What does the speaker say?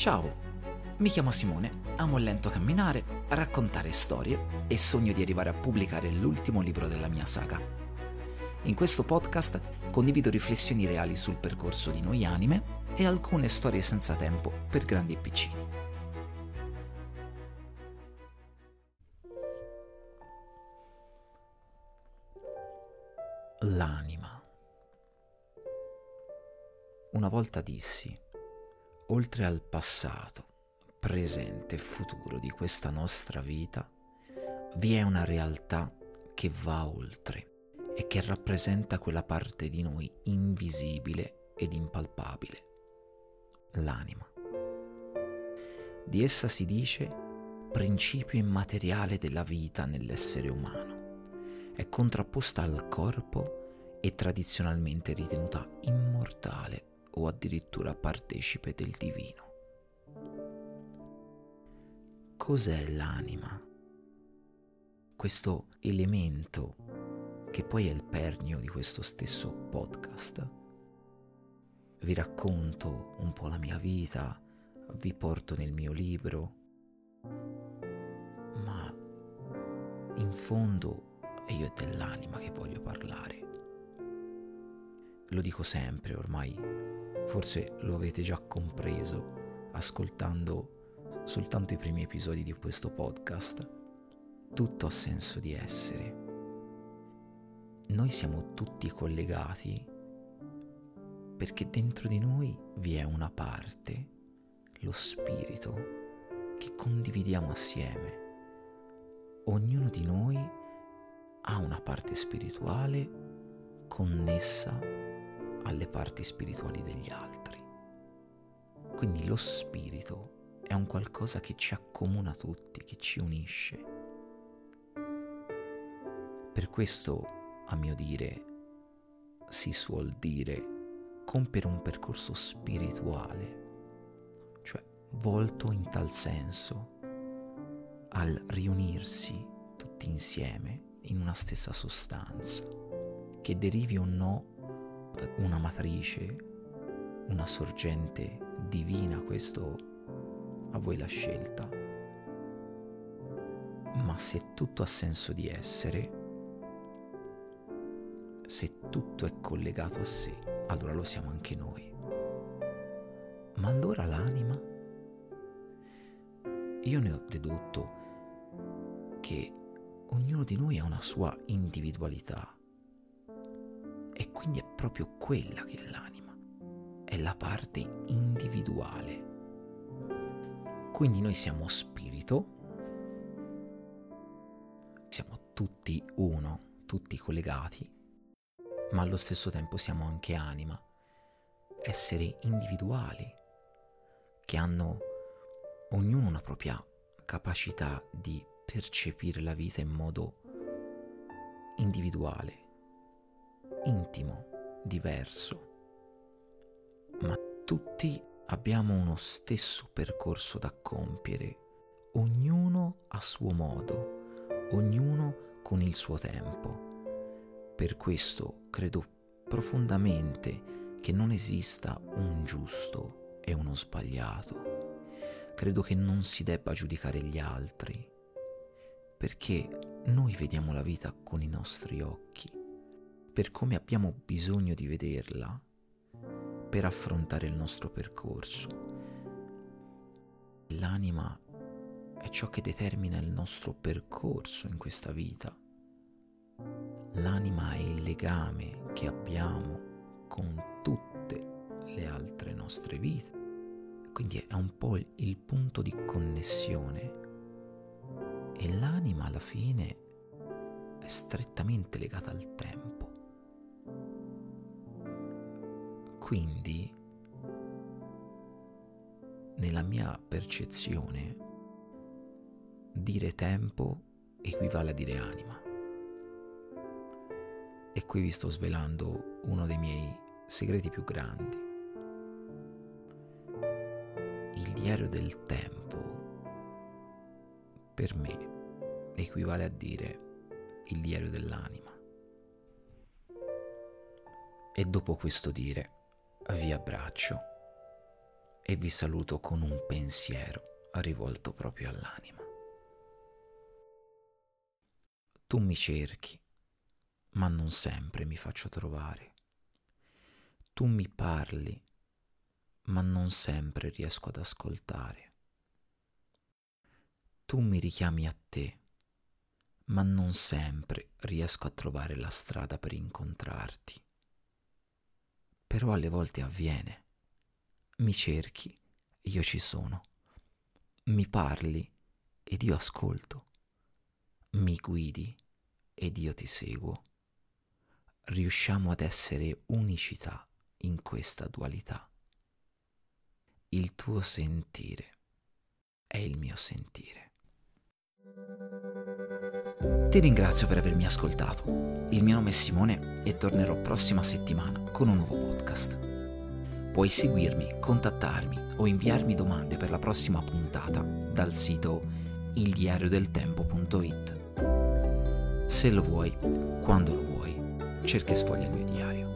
Ciao, mi chiamo Simone, amo il lento camminare, raccontare storie e sogno di arrivare a pubblicare l'ultimo libro della mia saga. In questo podcast condivido riflessioni reali sul percorso di noi anime e alcune storie senza tempo per grandi e piccini. L'anima. Una volta dissi, oltre al passato, presente e futuro di questa nostra vita, vi è una realtà che va oltre e che rappresenta quella parte di noi invisibile ed impalpabile, l'anima. Di essa si dice principio immateriale della vita nell'essere umano. È contrapposta al corpo e tradizionalmente ritenuta immortale o addirittura partecipe del divino. Cos'è l'anima? Questo elemento che poi è il pernio di questo stesso podcast. Vi racconto un po' la mia vita, vi porto nel mio libro, ma in fondo è io dell'anima che voglio parlare. Lo dico sempre ormai Forse lo avete già compreso ascoltando soltanto i primi episodi di questo podcast. Tutto ha senso di essere. Noi siamo tutti collegati perché dentro di noi vi è una parte, lo spirito, che condividiamo assieme. Ognuno di noi ha una parte spirituale connessa alle parti spirituali degli altri. Quindi lo spirito è un qualcosa che ci accomuna tutti, che ci unisce. Per questo, a mio dire, si suol dire compiere un percorso spirituale, cioè volto in tal senso al riunirsi tutti insieme in una stessa sostanza, che derivi o no una matrice, una sorgente divina, questo a voi la scelta. Ma se tutto ha senso di essere, se tutto è collegato a sé, allora lo siamo anche noi. Ma allora l'anima? Io ne ho dedotto che ognuno di noi ha una sua individualità quindi è proprio quella che è l'anima, è la parte individuale. Quindi noi siamo spirito, siamo tutti uno, tutti collegati, ma allo stesso tempo siamo anche anima, esseri individuali che hanno ognuno una propria capacità di percepire la vita in modo individuale intimo, diverso, ma tutti abbiamo uno stesso percorso da compiere, ognuno a suo modo, ognuno con il suo tempo. Per questo credo profondamente che non esista un giusto e uno sbagliato. Credo che non si debba giudicare gli altri, perché noi vediamo la vita con i nostri occhi per come abbiamo bisogno di vederla per affrontare il nostro percorso. L'anima è ciò che determina il nostro percorso in questa vita. L'anima è il legame che abbiamo con tutte le altre nostre vite. Quindi è un po' il punto di connessione. E l'anima alla fine è strettamente legata al tempo. Quindi, nella mia percezione, dire tempo equivale a dire anima. E qui vi sto svelando uno dei miei segreti più grandi. Il diario del tempo, per me, equivale a dire il diario dell'anima. E dopo questo dire, vi abbraccio e vi saluto con un pensiero rivolto proprio all'anima. Tu mi cerchi, ma non sempre mi faccio trovare. Tu mi parli, ma non sempre riesco ad ascoltare. Tu mi richiami a te, ma non sempre riesco a trovare la strada per incontrarti. Però alle volte avviene. Mi cerchi, io ci sono. Mi parli ed io ascolto. Mi guidi ed io ti seguo. Riusciamo ad essere unicità in questa dualità. Il tuo sentire è il mio sentire. Ti ringrazio per avermi ascoltato. Il mio nome è Simone e tornerò prossima settimana con un nuovo podcast. Puoi seguirmi, contattarmi o inviarmi domande per la prossima puntata dal sito ildiariodeltempo.it. Se lo vuoi, quando lo vuoi, cerca e sfoglia il mio diario.